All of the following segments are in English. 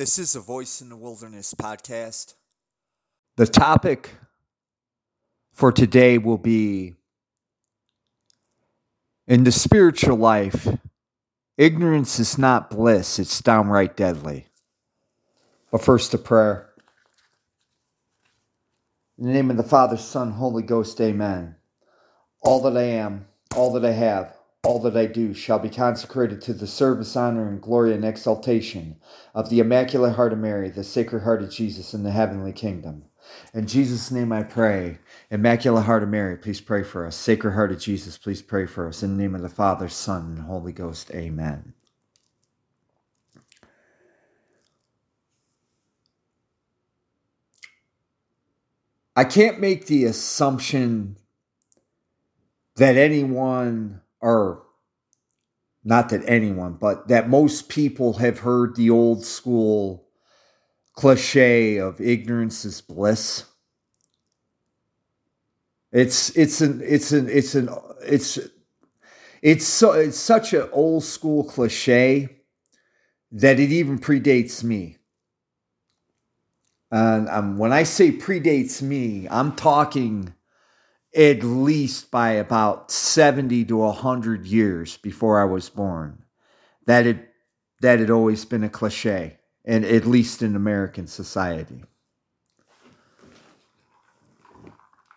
This is a Voice in the Wilderness podcast. The topic for today will be in the spiritual life, ignorance is not bliss, it's downright deadly. But first, a prayer. In the name of the Father, Son, Holy Ghost, amen. All that I am, all that I have, all that I do shall be consecrated to the service, honor, and glory and exaltation of the Immaculate Heart of Mary, the Sacred Heart of Jesus, in the heavenly kingdom. In Jesus' name I pray. Immaculate Heart of Mary, please pray for us. Sacred Heart of Jesus, please pray for us. In the name of the Father, Son, and Holy Ghost, amen. I can't make the assumption that anyone or not that anyone, but that most people have heard the old school cliche of ignorance is bliss. It's it's an it's an it's an it's it's so it's such an old school cliche that it even predates me. And um, when I say predates me, I'm talking at least by about 70 to 100 years before I was born. That had, that had always been a cliche, and at least in American society.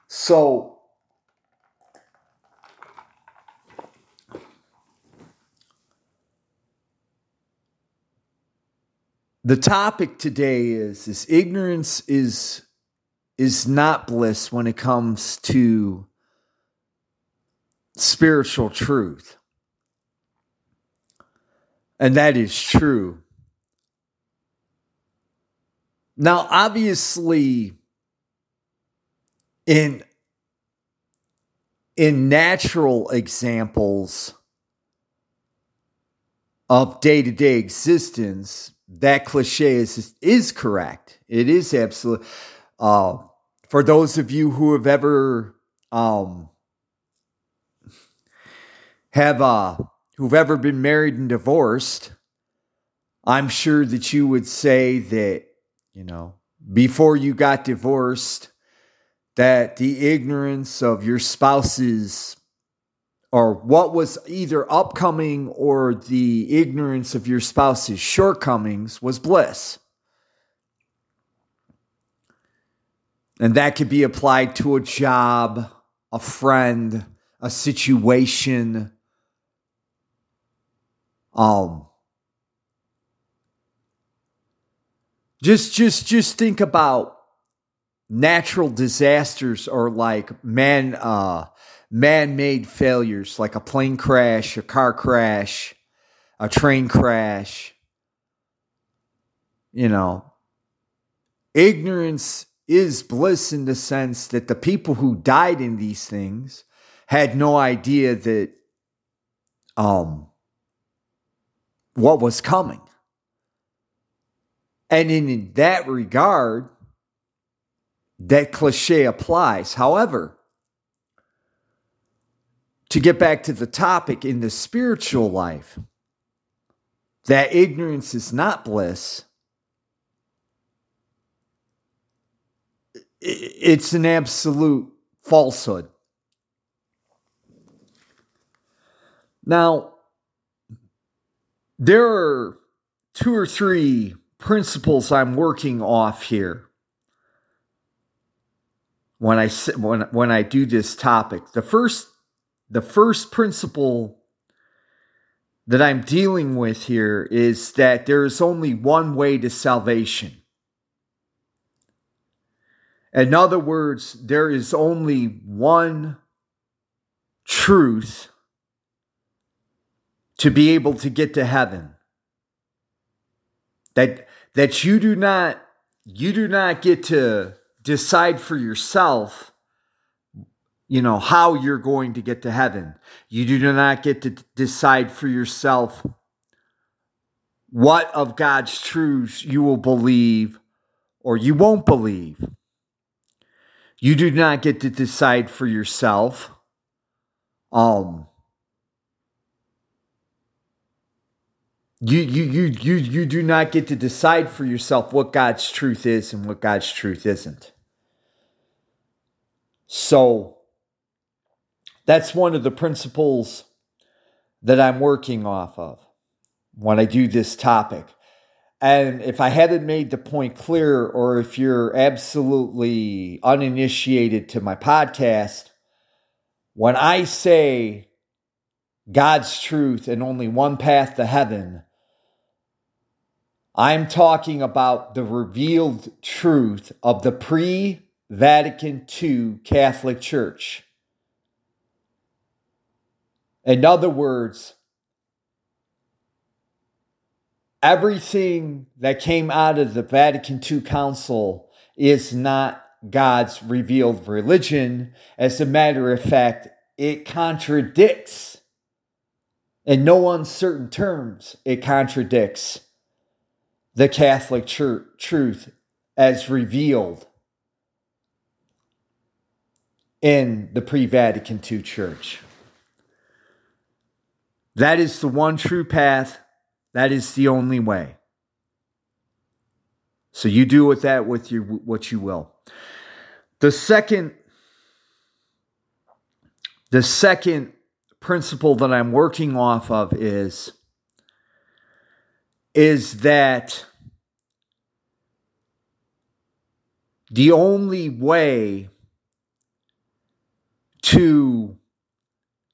So, the topic today is is ignorance is is not bliss when it comes to spiritual truth. And that is true. Now, obviously, in in natural examples of day-to-day existence, that cliche is is correct. It is absolute. Uh, for those of you who have ever um, have uh, who've ever been married and divorced, I'm sure that you would say that you know before you got divorced that the ignorance of your spouse's or what was either upcoming or the ignorance of your spouse's shortcomings was bliss. And that could be applied to a job, a friend, a situation. Um just just just think about natural disasters or like man uh man-made failures like a plane crash, a car crash, a train crash. You know, ignorance is bliss in the sense that the people who died in these things had no idea that um what was coming. And in, that regard, that cliche applies. However, to get back to the topic in the spiritual life, that ignorance is not bliss it's an absolute falsehood. Now, there are two or three principles I'm working off here when I when when I do this topic. The first the first principle that I'm dealing with here is that there is only one way to salvation. In other words, there is only one truth to be able to get to heaven. That that you do not you do not get to decide for yourself you know how you're going to get to heaven. You do not get to decide for yourself what of God's truths you will believe or you won't believe. You do not get to decide for yourself. Um, you you you you you do not get to decide for yourself what God's truth is and what God's truth isn't. So that's one of the principles that I'm working off of when I do this topic. And if I hadn't made the point clear, or if you're absolutely uninitiated to my podcast, when I say God's truth and only one path to heaven, I'm talking about the revealed truth of the pre Vatican II Catholic Church. In other words, everything that came out of the Vatican II Council is not God's revealed religion. As a matter of fact, it contradicts, in no uncertain terms, it contradicts the Catholic church, truth as revealed in the pre Vatican II church. That is the one true path. That is the only way. So you do with that with your what you will. The second the second principle that I'm working off of is is that the only way to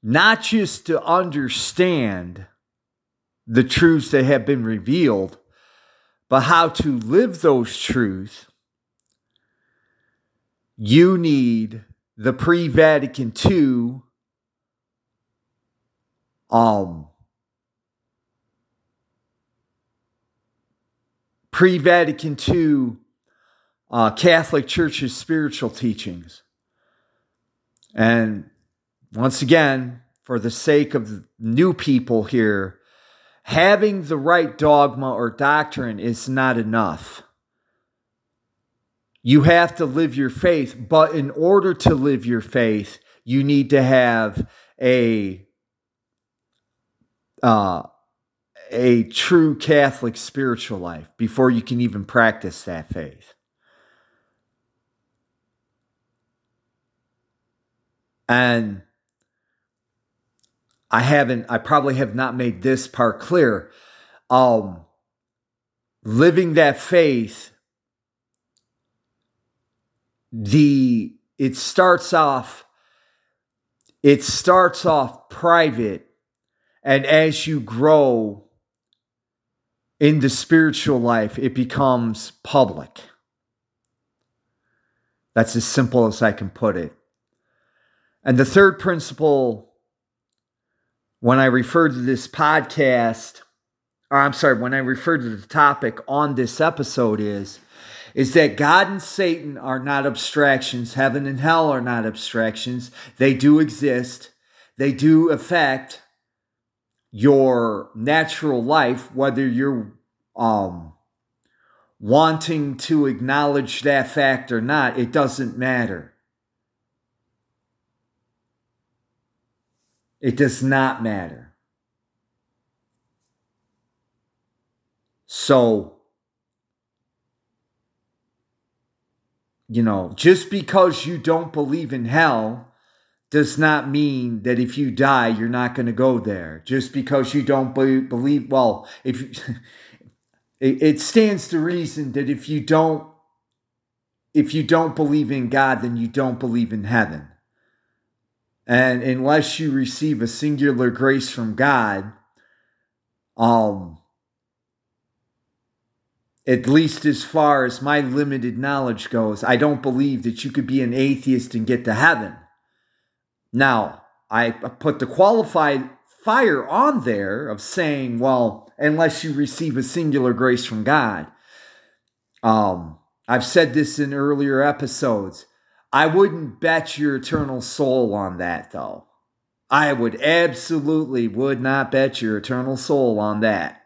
not just to understand the truths that have been revealed, but how to live those truths, you need the pre Vatican II um, pre Vatican II uh, Catholic Church's spiritual teachings. And once again, for the sake of new people here, having the right dogma or doctrine is not enough. You have to live your faith, but in order to live your faith, you need to have a uh, a true Catholic spiritual life before you can even practice that faith. And I haven't, I probably have not made this part clear. Um, living that faith, the, it starts off, it starts off private. And as you grow in the spiritual life, it becomes public. That's as simple as I can put it. And the third principle when I refer to this podcast, or I'm sorry, when I refer to the topic on this episode is, is that God and Satan are not abstractions. Heaven and hell are not abstractions. They do exist. They do affect your natural life, whether you're um, wanting to acknowledge that fact or not, it doesn't matter. It does not matter. So, you know, just because you don't believe in hell does not mean that if you die, you're not going to go there. Just because you don't be- believe, well, if you, it, it stands to reason that if you don't, if you don't believe in God, then you don't believe in heaven. And unless you receive a singular grace from God, um, at least as far as my limited knowledge goes, I don't believe that you could be an atheist and get to heaven. Now, I put the qualified fire on there of saying, well, unless you receive a singular grace from God. Um, I've said this in earlier episodes. I wouldn't bet your eternal soul on that, though. I would absolutely would not bet your eternal soul on that.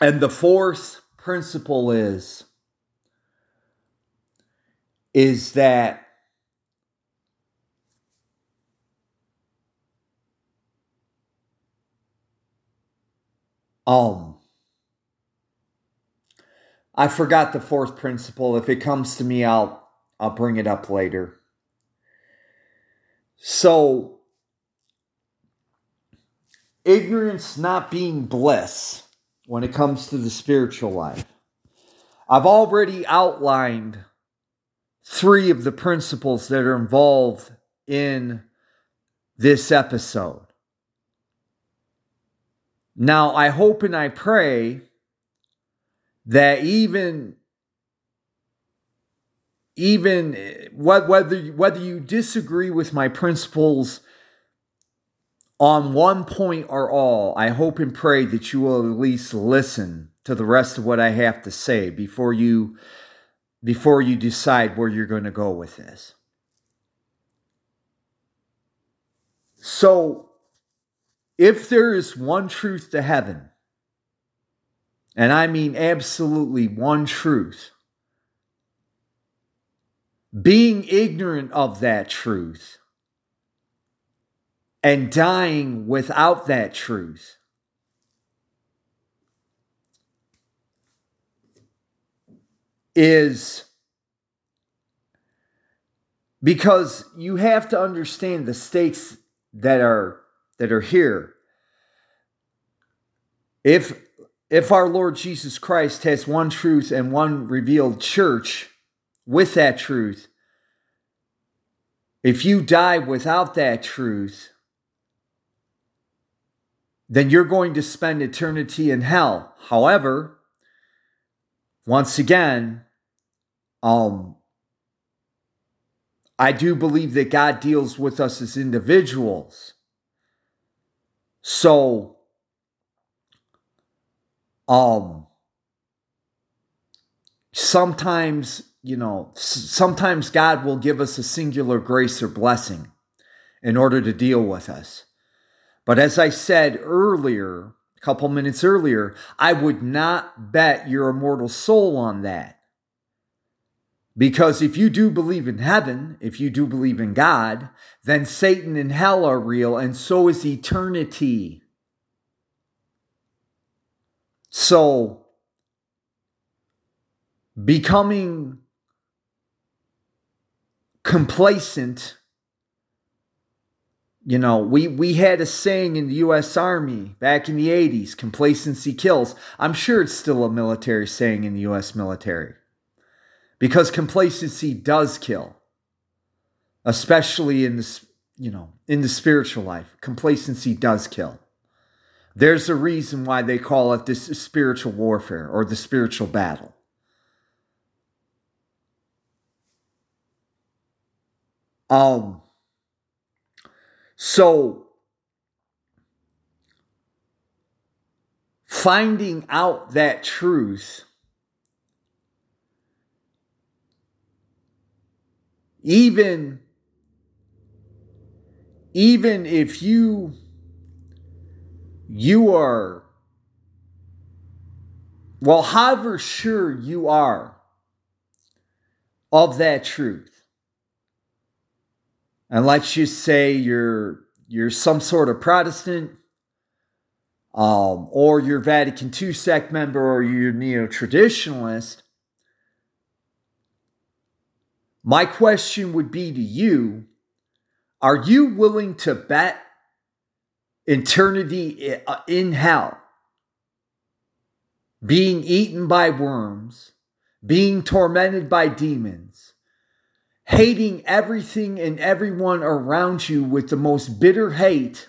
And the fourth principle is is that Um, I forgot the fourth principle. If it comes to me, I'll I'll bring it up later. So, ignorance not being bliss when it comes to the spiritual life. I've already outlined three of the principles that are involved in this episode. Now, I hope and I pray that even even eh, whether whether you disagree with my principles on one point or all, I hope and pray that you will at least listen to the rest of what I have to say before you before you decide where you're going to go with this. So, if there is one truth to heaven, and I mean absolutely one truth, being ignorant of that truth and dying without that truth is because you have to understand the stakes that are that are here if if our lord jesus christ has one truth and one revealed church with that truth if you die without that truth then you're going to spend eternity in hell however once again um I do believe that God deals with us as individuals. So, um, sometimes, you know, sometimes God will give us a singular grace or blessing in order to deal with us. But as I said earlier, a couple minutes earlier, I would not bet your immortal soul on that. Because if you do believe in heaven, if you do believe in God, then Satan and hell are real, and so is eternity. So, becoming complacent, you know, we, we had a saying in the US Army back in the 80s complacency kills. I'm sure it's still a military saying in the US military because complacency does kill especially in this you know in the spiritual life. Complacency does kill. There's a reason why they call it this spiritual warfare or the spiritual battle. Um so finding out that truth even even if you you are well however sure you are of that truth and let's just say you're you're some sort of protestant um, or you're vatican ii sect member or you're neo-traditionalist my question would be to you Are you willing to bet eternity uh, in hell, being eaten by worms, being tormented by demons, hating everything and everyone around you with the most bitter hate,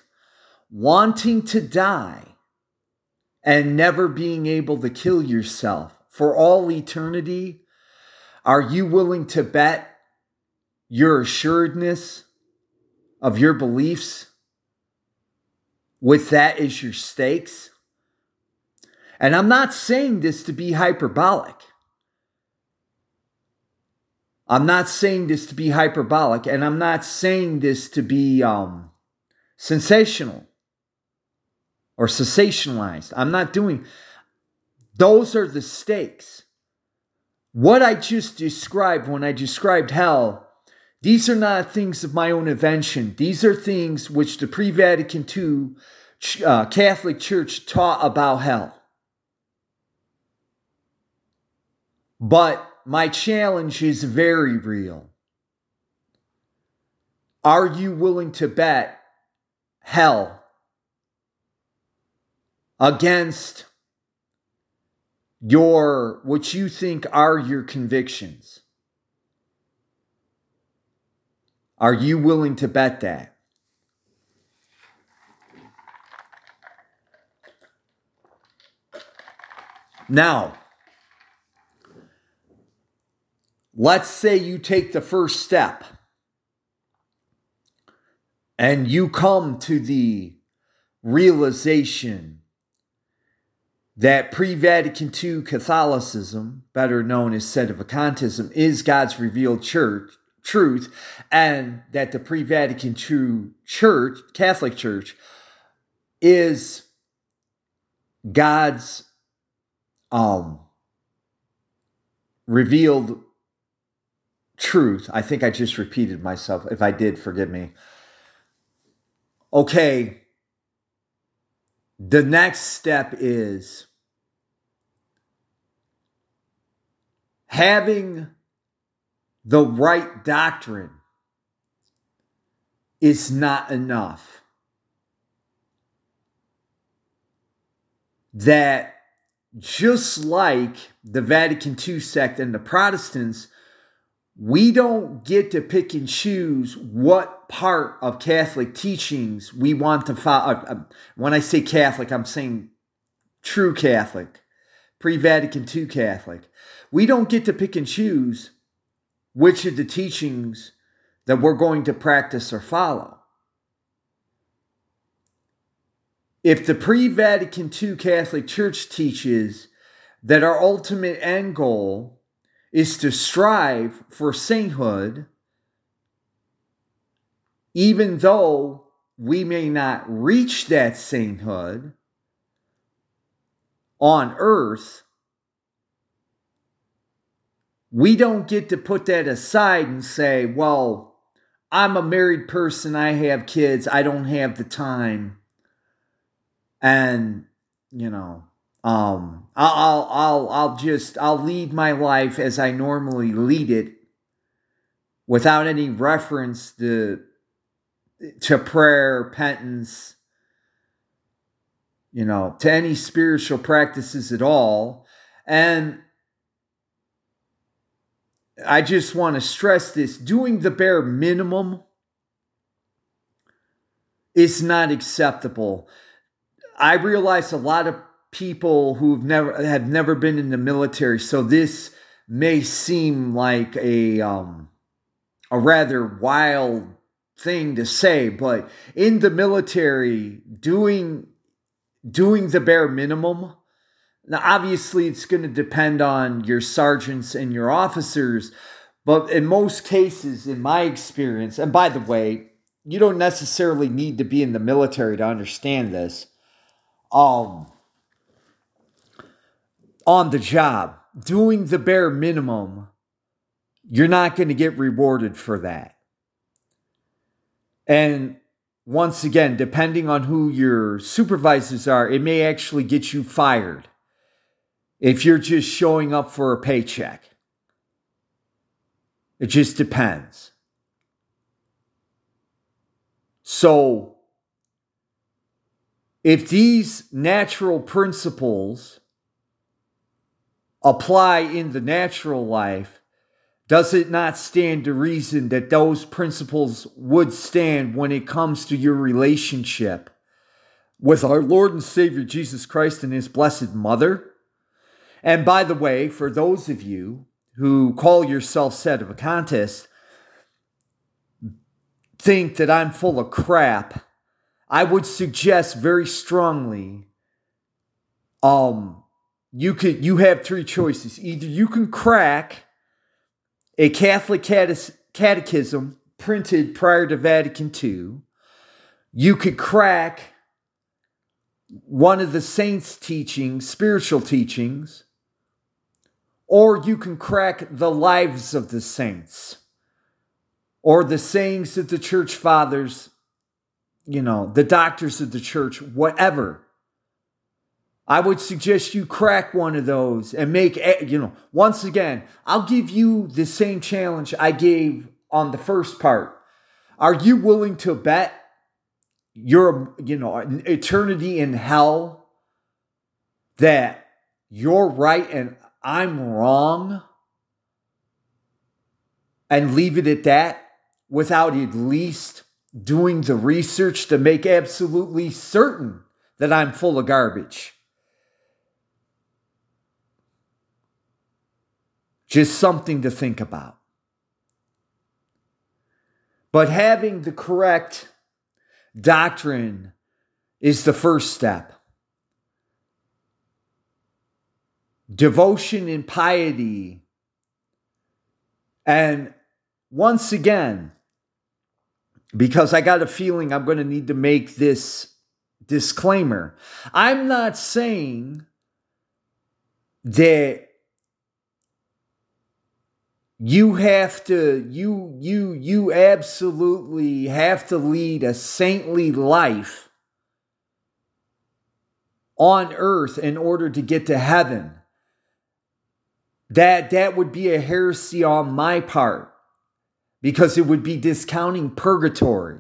wanting to die, and never being able to kill yourself for all eternity? Are you willing to bet your assuredness of your beliefs with that as your stakes? And I'm not saying this to be hyperbolic. I'm not saying this to be hyperbolic, and I'm not saying this to be um, sensational or sensationalized. I'm not doing. Those are the stakes. What I just described when I described hell, these are not things of my own invention. These are things which the pre Vatican II uh, Catholic Church taught about hell. But my challenge is very real. Are you willing to bet hell against your what you think are your convictions? Are you willing to bet that? Now, let's say you take the first step and you come to the realization that pre Vatican II Catholicism, better known as Sedevacantism, is God's revealed church truth, and that the pre Vatican II Church, Catholic Church, is God's um, revealed truth. I think I just repeated myself. If I did, forgive me. Okay. The next step is having the right doctrine is not enough. That just like the Vatican II sect and the Protestants, we don't get to pick and choose what part of Catholic teachings we want to follow. Uh, uh, when I say Catholic, I'm saying true Catholic, pre Vatican II Catholic. We don't get to pick and choose which of the teachings that we're going to practice or follow. If the pre Vatican II Catholic Church teaches that our ultimate end goal is to strive for sainthood, even though we may not reach that sainthood on earth, we don't get to put that aside and say, well, I'm a married person, I have kids, I don't have the time. And you know um I'll I'll I'll just I'll lead my life as I normally lead it without any reference to to prayer, penance, you know, to any spiritual practices at all. And I just want to stress this doing the bare minimum is not acceptable. I realize a lot of people who've never have never been in the military, so this may seem like a um, a rather wild thing to say, but in the military, doing doing the bare minimum. Now, obviously, it's going to depend on your sergeants and your officers, but in most cases, in my experience, and by the way, you don't necessarily need to be in the military to understand this um, on the job, doing the bare minimum, you're not going to get rewarded for that. And once again, depending on who your supervisors are, it may actually get you fired if you're just showing up for a paycheck. It just depends. So, if these natural principles apply in the natural life, does it not stand to reason that those principles would stand when it comes to your relationship with our Lord and Savior Jesus Christ and His Blessed Mother? And by the way, for those of you who call yourself Sedevacantist, think that I'm full of crap I would suggest very strongly um you could you have three choices. Either you can crack a Catholic catechism printed prior to Vatican II. You could crack one of the saints' teachings, spiritual teachings, or you can crack the lives of the saints or the sayings of the church fathers you know, the doctors of the church, whatever. I would suggest you crack one of those and make, eh, you know, once again, I'll give you the same challenge I gave on the first part. Are you willing to bet your, you know, eternity in hell that you're right and I'm wrong and leave it at that without at least doing the research to make absolutely certain that I'm full of garbage? Just something to think about. But having the correct doctrine is the first step. Devotion and piety. And once again, because I got a feeling I'm going to need to make this disclaimer, I'm not saying that you have to you you you absolutely have to lead a saintly life on earth in order to get to heaven. That that would be a heresy on my part because it would be discounting purgatory.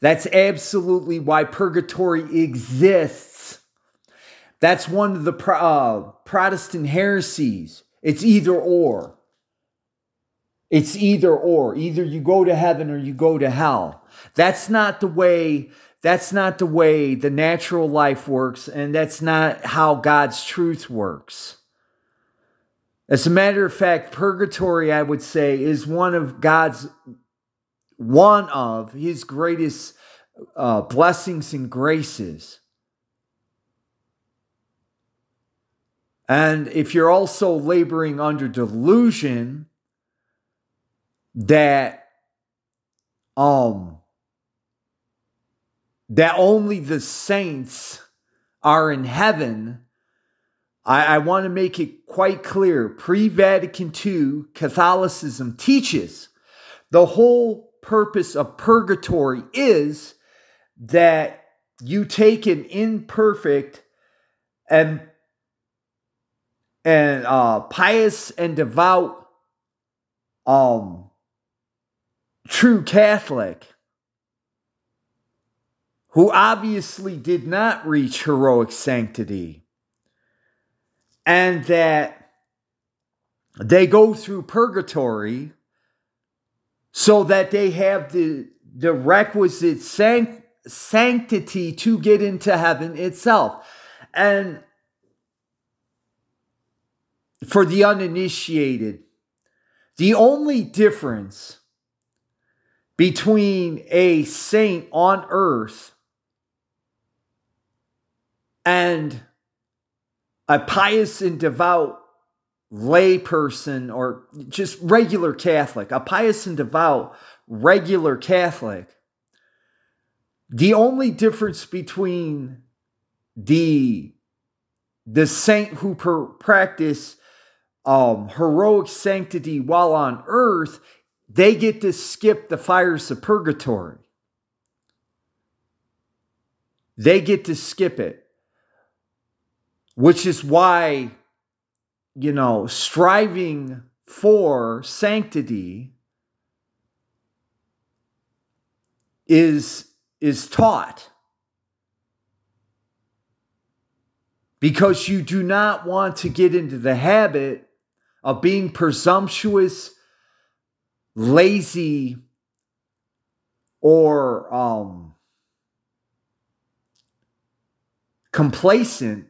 That's absolutely why purgatory exists. That's one of the uh, protestant heresies. It's either or it's either or. Either you go to heaven or you go to hell. That's not the way that's not the way the natural life works and that's not how God's truth works. As a matter of fact, purgatory I would say is one of God's one of his greatest uh, blessings and graces. And if you're also laboring under delusion, that um that only the saints are in heaven I, I want to make it quite clear. Pre Vatican II, Catholicism teaches the whole purpose of purgatory is that you take an imperfect and and uh, pious and devout um true Catholic who obviously did not reach heroic sanctity and that they go through purgatory so that they have the, the requisite sanct- sanctity to get into heaven itself. And for the uninitiated, the only difference between a saint on earth and a pious and devout layperson or just regular Catholic, a pious and devout regular Catholic, the only difference between the the saint who per- practice um, heroic sanctity while on earth they get to skip the fires of purgatory. They get to skip it, which is why, you know, striving for sanctity is is taught because you do not want to get into the habit of being presumptuous lazy or um, complacent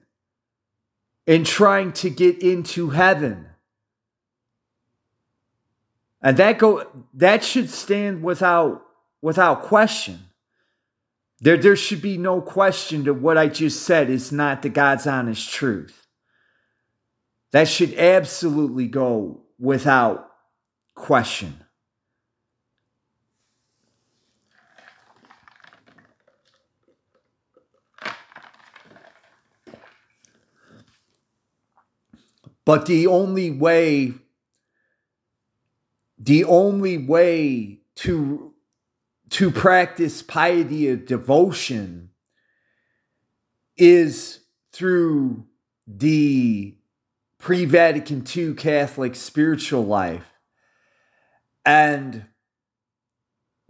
in trying to get into heaven. And that go that should stand without without question. There, there should be no question that what I just said is not the God's honest truth. That should absolutely go without question. But the only way, the only way to to practice piety of devotion is through the pre Vatican II Catholic spiritual life and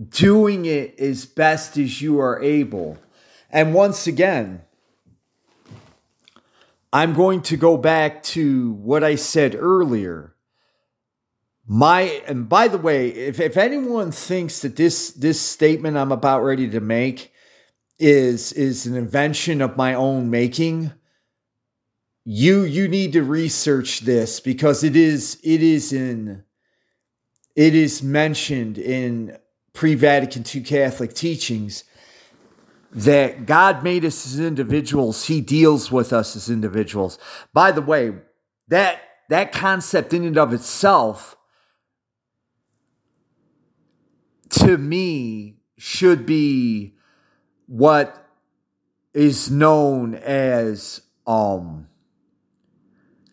doing it as best as you are able. And once again, I'm going to go back to what I said earlier. My and by the way, if, if anyone thinks that this this statement I'm about ready to make is is an invention of my own making, you you need to research this because it is it is in it is mentioned in pre-Vatican II Catholic teachings that God made us as individuals, He deals with us as individuals. By the way, that that concept in and of itself to me should be what is known as um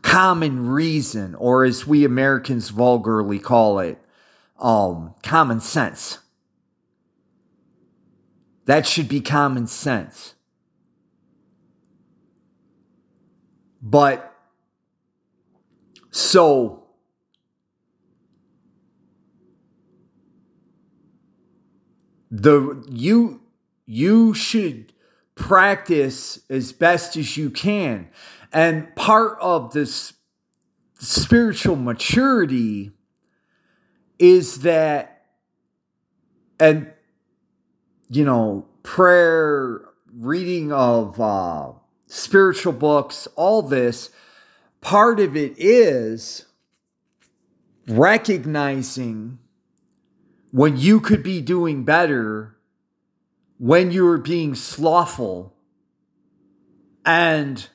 common reason, or as we Americans vulgarly call it, um, common sense. That should be common sense. But so the you you should practice as best as you can and part of this spiritual maturity is that, and, you know, prayer, reading of uh, spiritual books, all this, part of it is recognizing when you could be doing better, when you are being slothful, and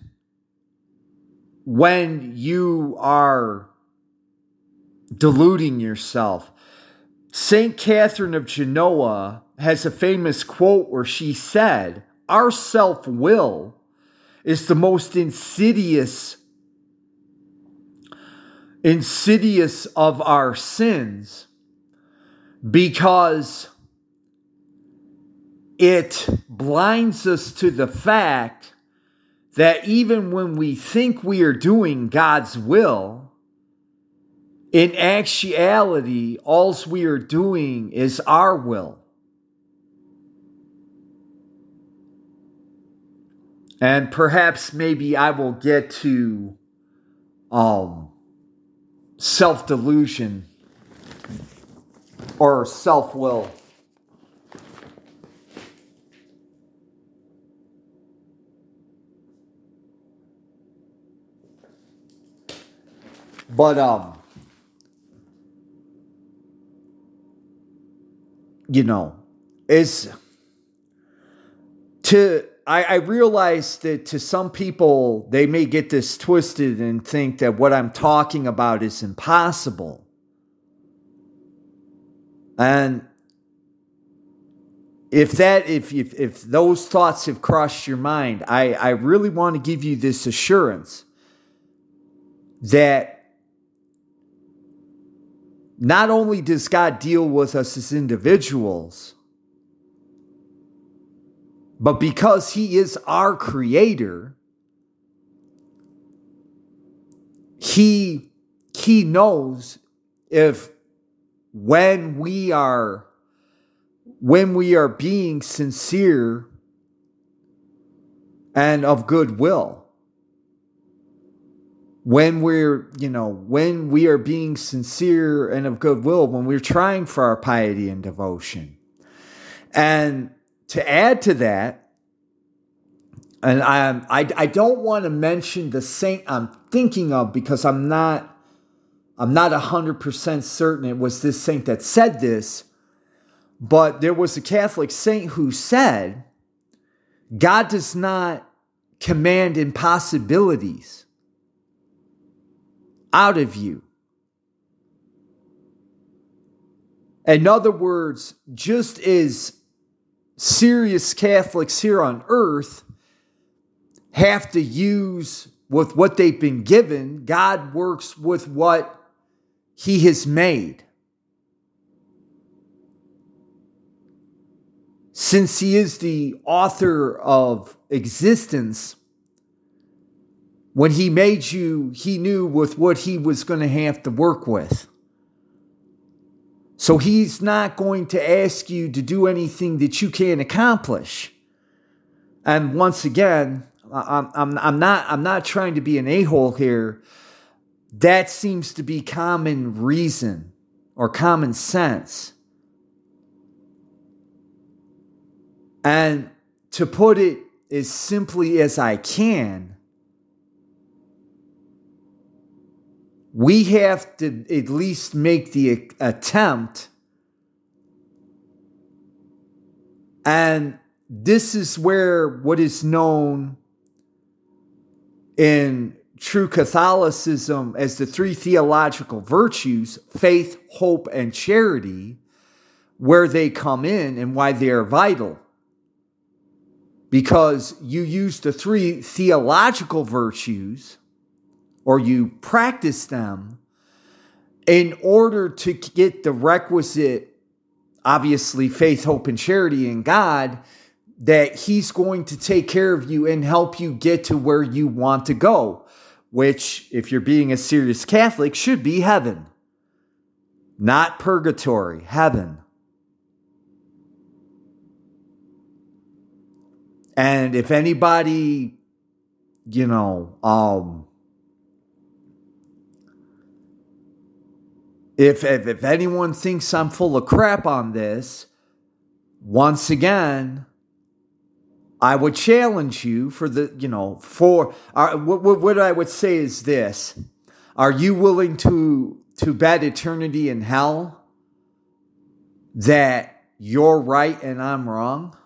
when you are deluding yourself. St. Catherine of Genoa has a famous quote where she said, Our self will is the most insidious, insidious of our sins because it blinds us to the fact that even when we think we are doing God's will, in actuality, all we are doing is our will. And perhaps maybe I will get to um, self delusion or self will. But um you know, is to I, I realize that to some people they may get this twisted and think that what I'm talking about is impossible. And if that if if, if those thoughts have crossed your mind, I, I really want to give you this assurance that not only does God deal with us as individuals, but because He is our creator, He, he knows if when we are when we are being sincere and of goodwill when we're, you know, when we are being sincere and of goodwill, when we're trying for our piety and devotion. And to add to that, and I, um, I, I don't want to mention the saint I'm thinking of because I'm not, I'm not 100% certain it was this saint that said this, but there was a Catholic saint who said, God does not command impossibilities out of you. In other words, just as serious Catholics here on earth have to use with what they've been given, God works with what He has made. Since He is the author of existence, When he made you, he knew with what he was going to have to work with. So he's not going to ask you to do anything that you can't accomplish. And once again, I'm, I'm, I'm not I'm not trying to be an a-hole here. That seems to be common reason or common sense. And to put it as simply as I can, we have to at least make the attempt. And this is where what is known in true Catholicism as the three theological virtues faith, hope, and charity where they come in and why they are vital. Because you use the three theological virtues or you practice them in order to get the requisite, obviously, faith, hope, and charity in God that He's going to take care of you and help you get to where you want to go, which, if you're being a serious Catholic, should be heaven, not purgatory, heaven. And if anybody, you know, um, if, if if anyone thinks I'm full of crap on this, once again, I would challenge you for the, you know, for uh, what, what I would say is this: Are you willing to to bet eternity in hell that you're right and I'm wrong?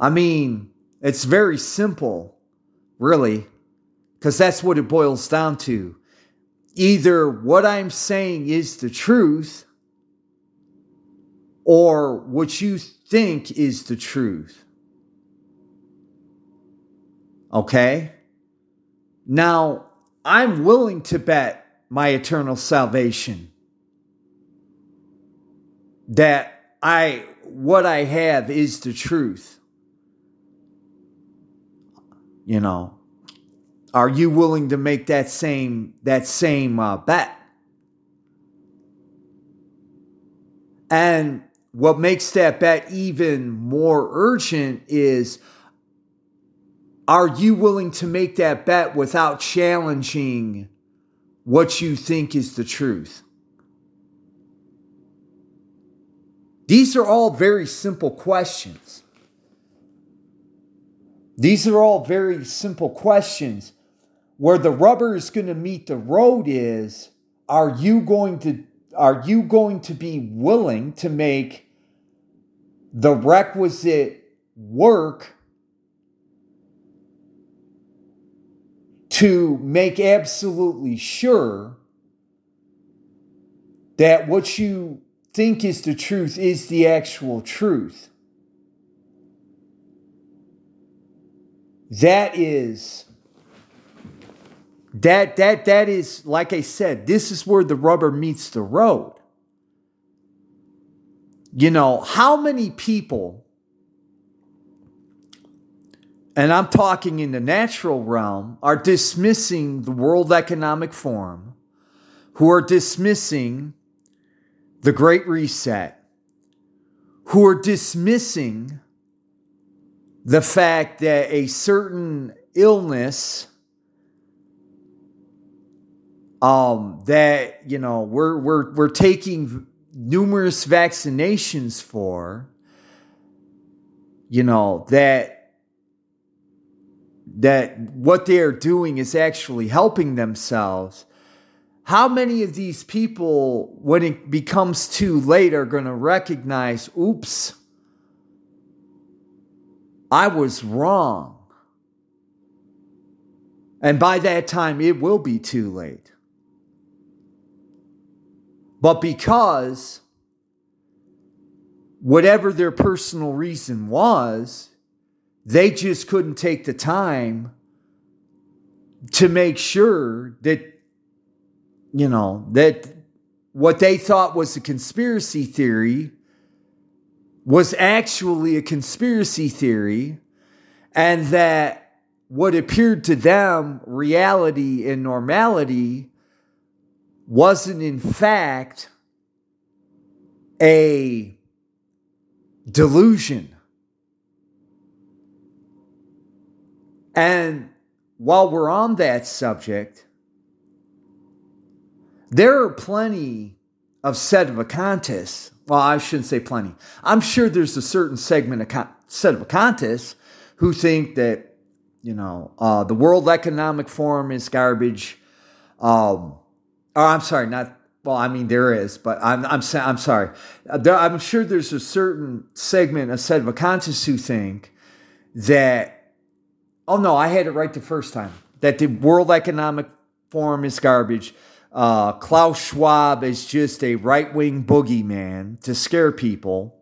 I mean, it's very simple, really, because that's what it boils down to. Either what I'm saying is the truth or what you think is the truth. Okay? Now, I'm willing to bet my eternal salvation that I what I have is the truth. You know, are you willing to make that same that same uh, bet? And what makes that bet even more urgent is are you willing to make that bet without challenging what you think is the truth? These are all very simple questions. These are all very simple questions. Where the rubber is going to meet the road is are you going to are you going to be willing to make the requisite work to make absolutely sure that what you think is the truth is the actual truth. That is that that that is like I said, this is where the rubber meets the road. You know, how many people, and I'm talking in the natural realm, are dismissing the World Economic Forum, who are dismissing the Great Reset, who are dismissing the fact that a certain illness um, that you know we're we're we're taking numerous vaccinations for, you know, that that what they're doing is actually helping themselves. How many of these people, when it becomes too late, are going to recognize, oops, I was wrong? And by that time, it will be too late. But because whatever their personal reason was, they just couldn't take the time to make sure that, you know, that what they thought was a conspiracy theory was actually a conspiracy theory and that what appeared to them reality and normality wasn't in fact a delusion. And while we're on that subject, there are plenty of sedevacantists. Well, I shouldn't say plenty. I'm sure there's a certain segment of con- sedevacantists who think that, you know, uh, the World Economic Forum is garbage. Um, oh, I'm sorry, not well, I mean there is, but I'm I'm I'm sorry. Uh, there, I'm sure there's a certain segment of sedevacantists who think that. Oh no, I had it right the first time. That the World Economic Forum is garbage. Uh, Klaus Schwab is just a right wing boogeyman to scare people.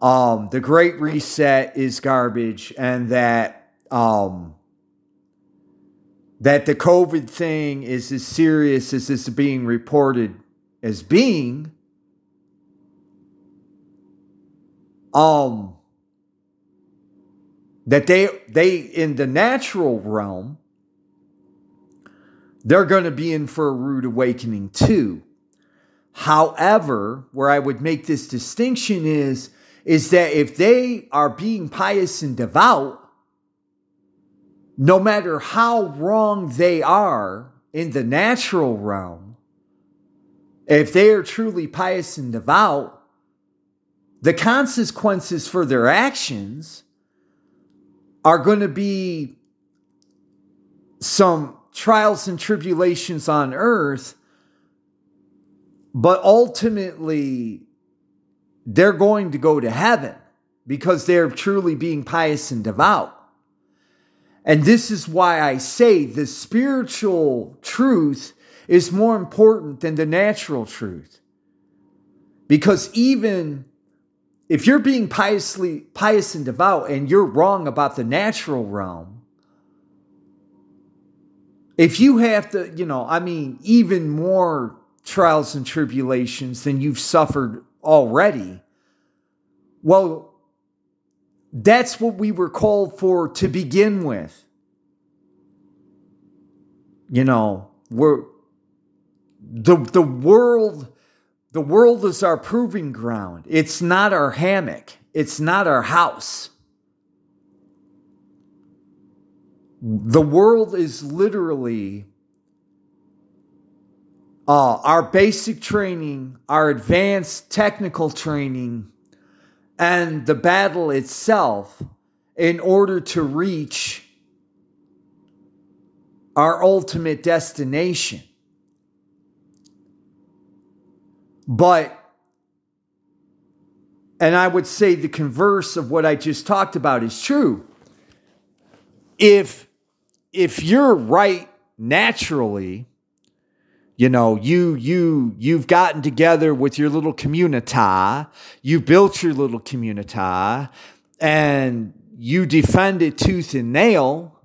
Um, the Great Reset is garbage, and that um, that the COVID thing is as serious as it's being reported as being, um, that they they in the natural realm, they're going to be in for a rude awakening too. However, where I would make this distinction is is that if they are being pious and devout, no matter how wrong they are in the natural realm, if they are truly pious and devout, the consequences for their actions are going to be some trials and tribulations on earth, but ultimately they're going to go to heaven because they're truly being pious and devout. And this is why I say the spiritual truth is more important than the natural truth. Because even if you're being piously pious and devout and you're wrong about the natural realm, if you have to, you know, I mean, even more trials and tribulations than you've suffered already, well, that's what we were called for to begin with. You know, we're the the world the world is our proving ground. It's not our hammock. It's not our house. The world is literally uh, our basic training, our advanced technical training, and the battle itself in order to reach our ultimate destination. But, and I would say the converse of what I just talked about is true. If, if you're right naturally, you know you you you've gotten together with your little community. You built your little community. And you defend it tooth and nail.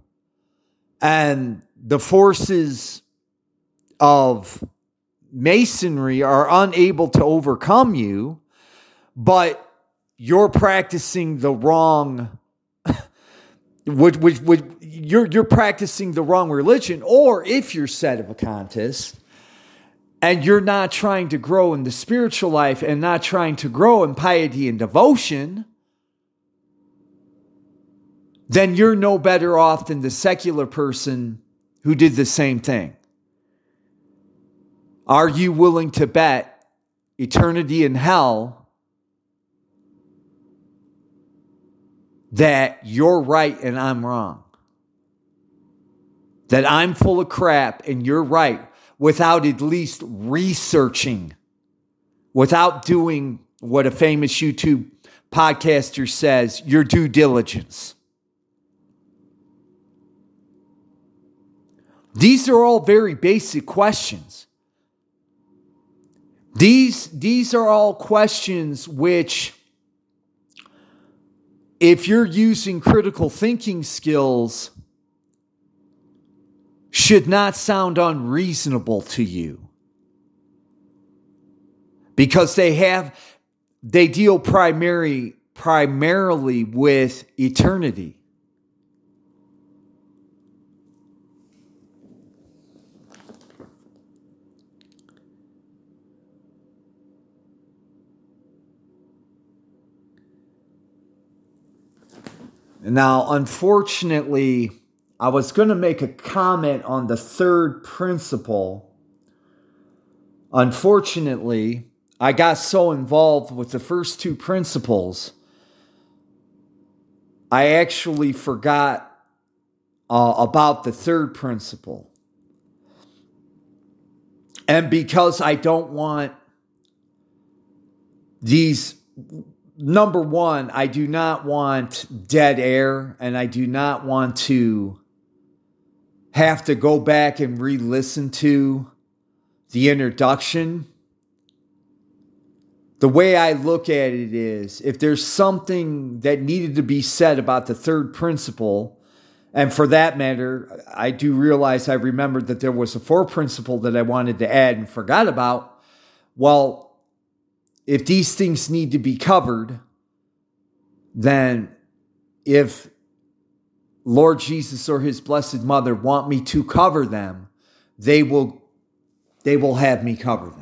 And the forces of masonry are unable to overcome you. But you're practicing the wrong which, which, which you're you're practicing the wrong religion. Or if you're sedevacantist and you're not trying to grow in the spiritual life and not trying to grow in piety and devotion, then you're no better off than the secular person who did the same thing. Are you willing to bet eternity in hell that you're right and I'm wrong? That I'm full of crap and you're right without at least researching, without doing what a famous YouTube podcaster says, your due diligence. These are all very basic questions. These, these are all questions which, if you're using critical thinking skills, should not sound unreasonable to you. Because they have they deal primary primarily with eternity. Now, unfortunately, I was going to make a comment on the third principle. Unfortunately, I got so involved with the first two principles, I actually forgot uh, about the third principle. And because I don't want these, number one, I do not want dead air and I do not want to have to go back and re listen to the introduction. The way I look at it is if there's something that needed to be said about the third principle, and for that matter, I do realize I remembered that there was a fourth principle that I wanted to add and forgot about. Well, if these things need to be covered, then if Lord Jesus or his blessed mother want me to cover them, they will they will have me cover them.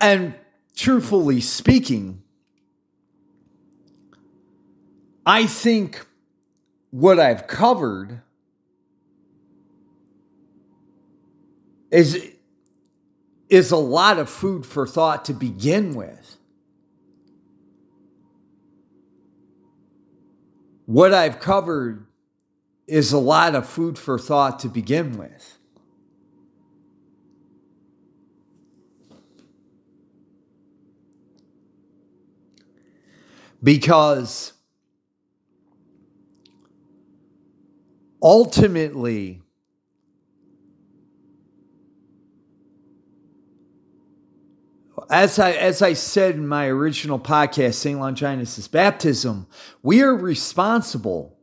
And truthfully speaking, I think what I've covered is is a lot of food for thought to begin with. What I've covered is a lot of food for thought to begin with. Because ultimately, as I as I said in my original podcast, St. Longinus' baptism, we are responsible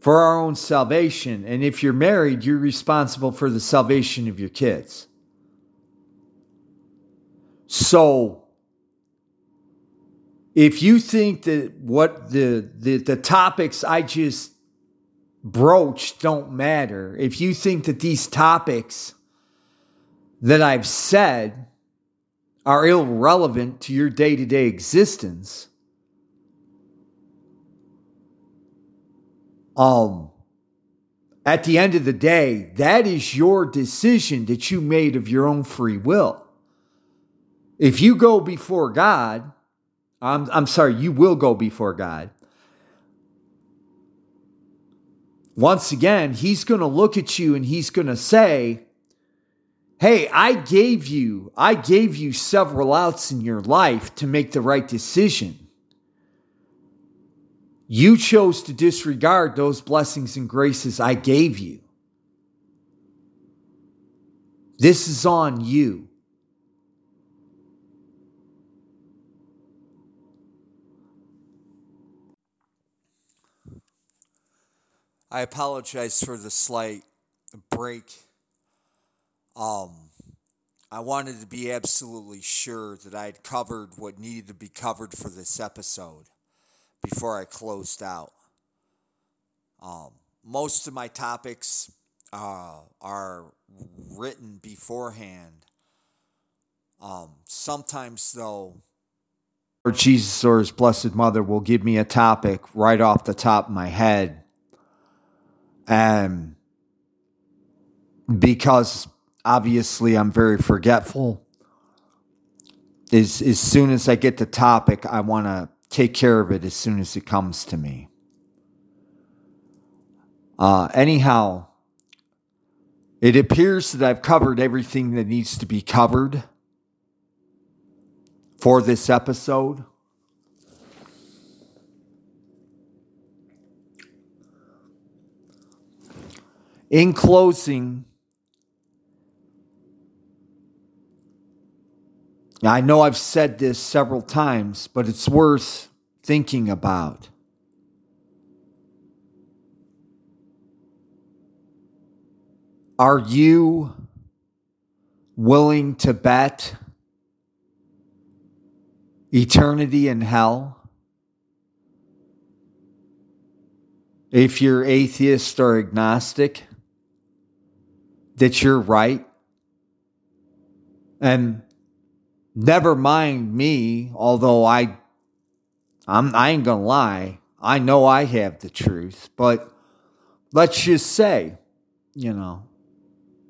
for our own salvation. And if you're married, you're responsible for the salvation of your kids. So if you think that what the, the, the topics I just broached don't matter, if you think that these topics that I've said are irrelevant to your day to day existence, um, at the end of the day, that is your decision that you made of your own free will. If you go before God, I'm, I'm sorry, you will go before God. Once again, He's going to look at you and He's going to say, Hey, I gave you, I gave you several outs in your life to make the right decision. You chose to disregard those blessings and graces I gave you. This is on you. I apologize for the slight break. Um, I wanted to be absolutely sure that I had covered what needed to be covered for this episode before I closed out. Um, most of my topics uh, are written beforehand. Um, sometimes, though, or Jesus or his blessed mother will give me a topic right off the top of my head and because obviously I'm very forgetful, as, as soon as I get the topic, I want to take care of it as soon as it comes to me. Uh, anyhow, it appears that I've covered everything that needs to be covered for this episode. In closing, I know I've said this several times, but it's worth thinking about. Are you willing to bet eternity in hell? If you're atheist or agnostic? that you're right And never mind me, although I I'm I ain't gonna lie, I know I have the truth, but let's just say, you know,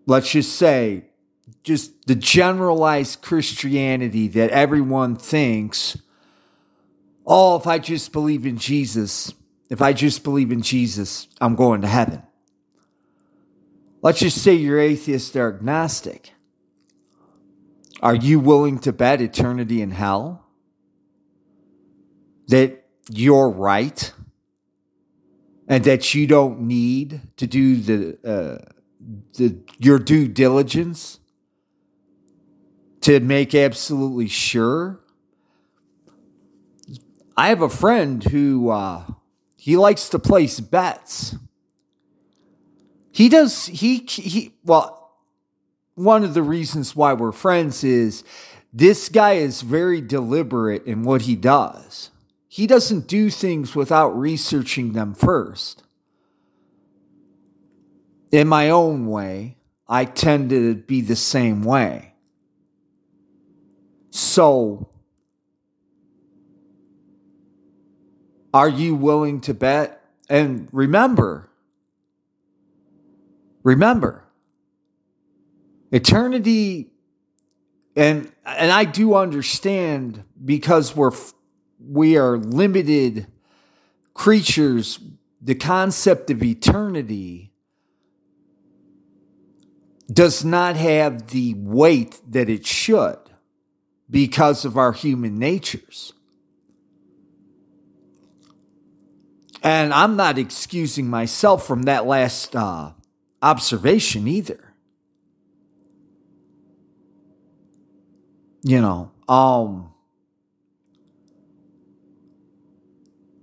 let's just say just the generalized Christianity that everyone thinks, oh, if I just believe in Jesus, if I just believe in Jesus, I'm going to heaven. Let's just say you're atheist or agnostic. Are you willing to bet eternity in hell? That you're right? And that you don't need to do the, uh, the your due diligence to make absolutely sure? I have a friend who uh, he likes to place bets. He does he he well one of the reasons why we're friends is this guy is very deliberate in what he does. He doesn't do things without researching them first. In my own way, I tend to be the same way. So, are you willing to bet? And remember, remember, eternity and and I do understand because we're we are limited creatures the concept of eternity does not have the weight that it should because of our human natures. And I'm not excusing myself from that last uh, observation either. You know, um,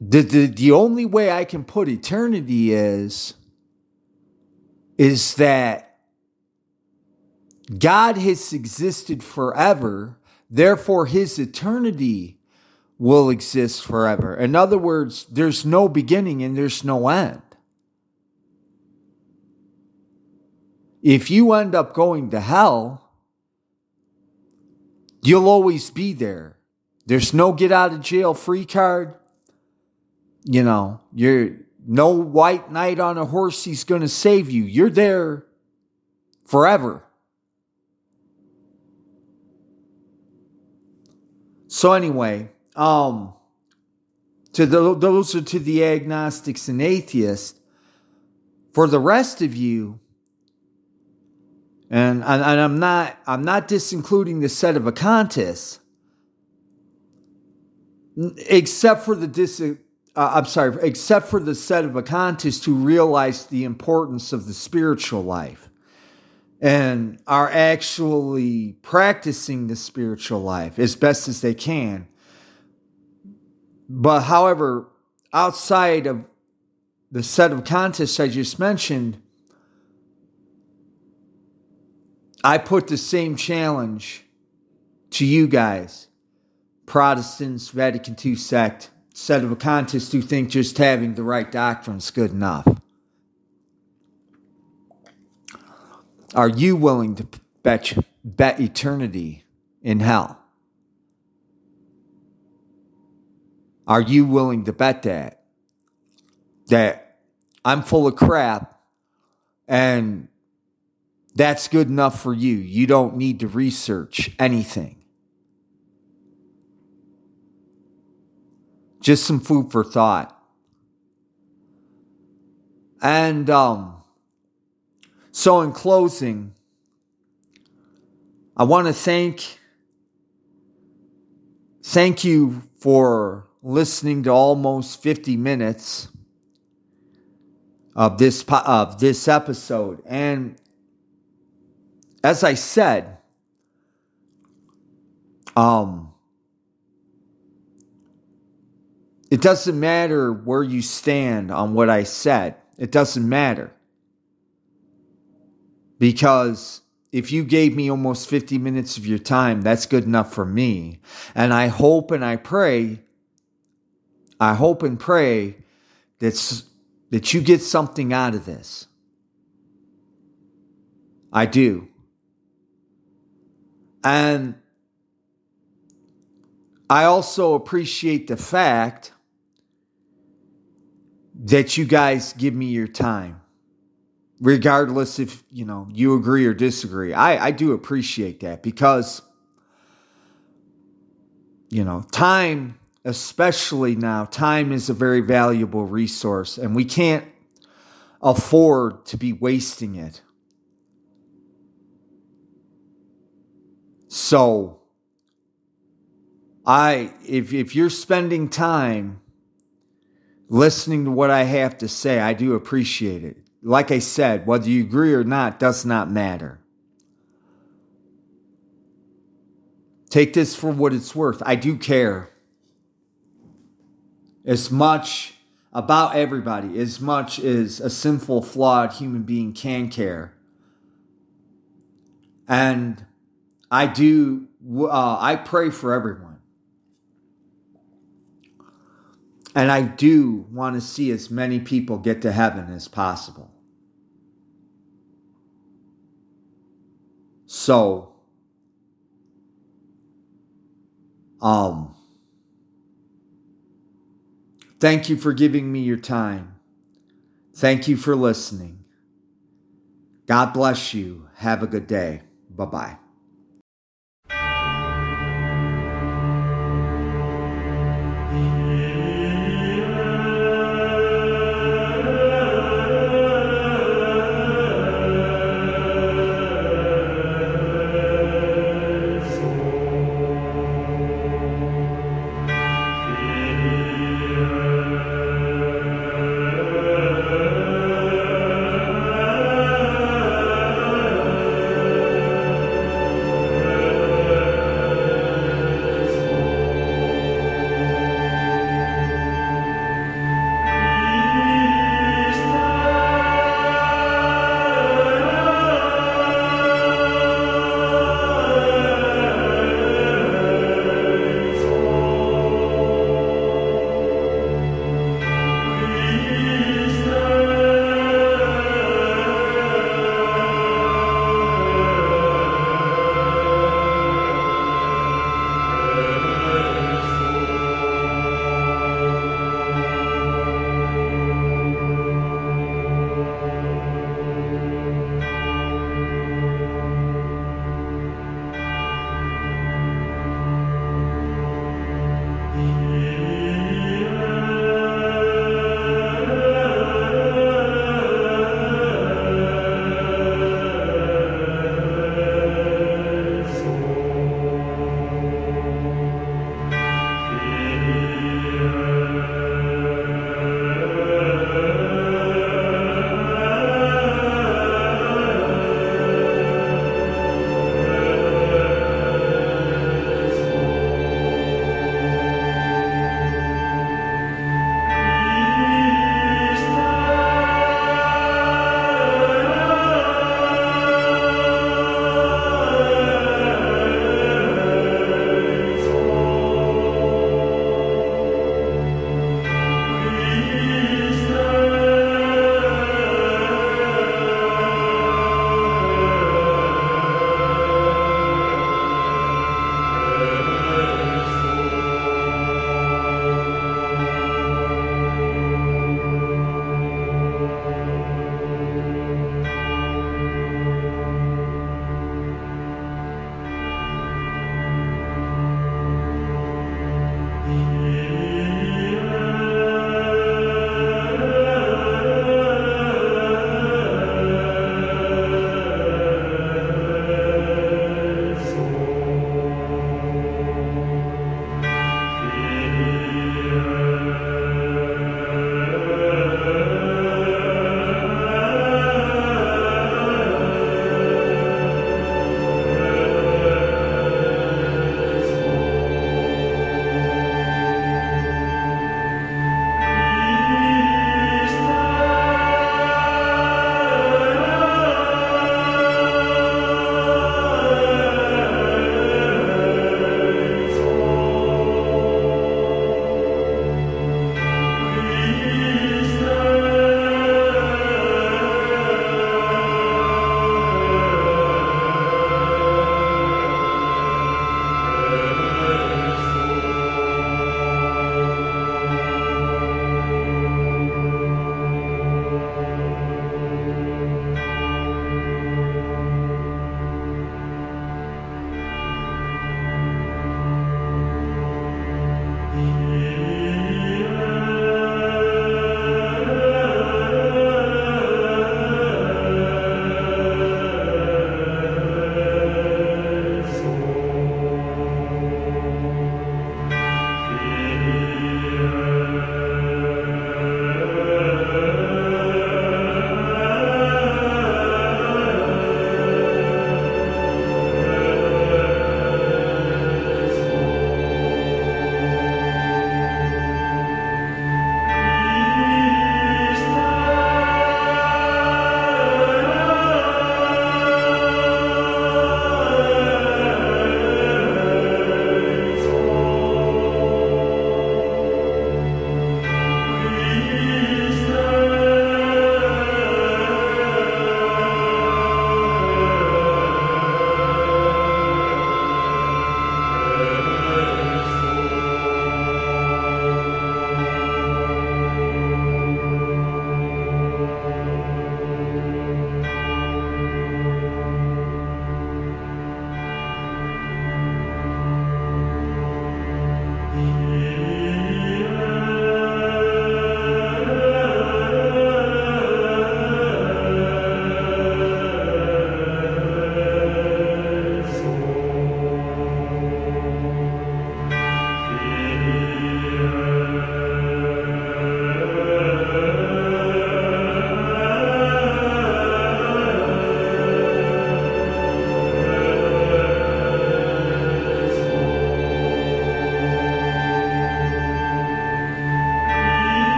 the, the the only way I can put eternity is is that God has existed forever, therefore his eternity will exist forever. In other words, there's no beginning and there's no end. If you end up going to hell, you'll always be there. There's no get out of jail free card. You know, you're no white knight on a horse, he's going to save you. You're there forever. So, anyway, um, to the, those are to the agnostics and atheists. For the rest of you, and, and, and I'm not I'm not disincluding the Sedevacantists, except for the dis uh, I'm sorry, except for the Sedevacantists who realize the importance of the spiritual life and are actually practicing the spiritual life as best as they can. But however, outside of the Sedevacantists I just mentioned, I put the same challenge to you guys, Protestants, Vatican II sect, sedevacantists who think just having the right doctrine is good enough. Are you willing to bet, bet eternity in hell? Are you willing to bet that? That I'm full of crap and that's good enough for you. You don't need to research anything. Just some food for thought. And um, so, in closing, I want to thank thank you for listening to almost 50 minutes of this of this episode and as I said, um, it doesn't matter where you stand on what I said. It doesn't matter. Because if you gave me almost 50 minutes of your time, that's good enough for me. And I hope and I pray, I hope and pray that, that you get something out of this. I do. And I also appreciate the fact that you guys give me your time regardless if you know you agree or disagree. I i do appreciate that because you know time especially now time is a very valuable resource and we can't afford to be wasting it so i if if you're spending time listening to what I have to say. I do appreciate it. Like I said, whether you agree or not does not matter. Take this for what it's worth. I do care as much about everybody, as much as a sinful, flawed human being can care. And I do, uh, I pray for everyone. And I do want to see as many people get to heaven as possible. So, um, thank you for giving me your time. Thank you for listening. God bless you. Have a good day. Bye bye.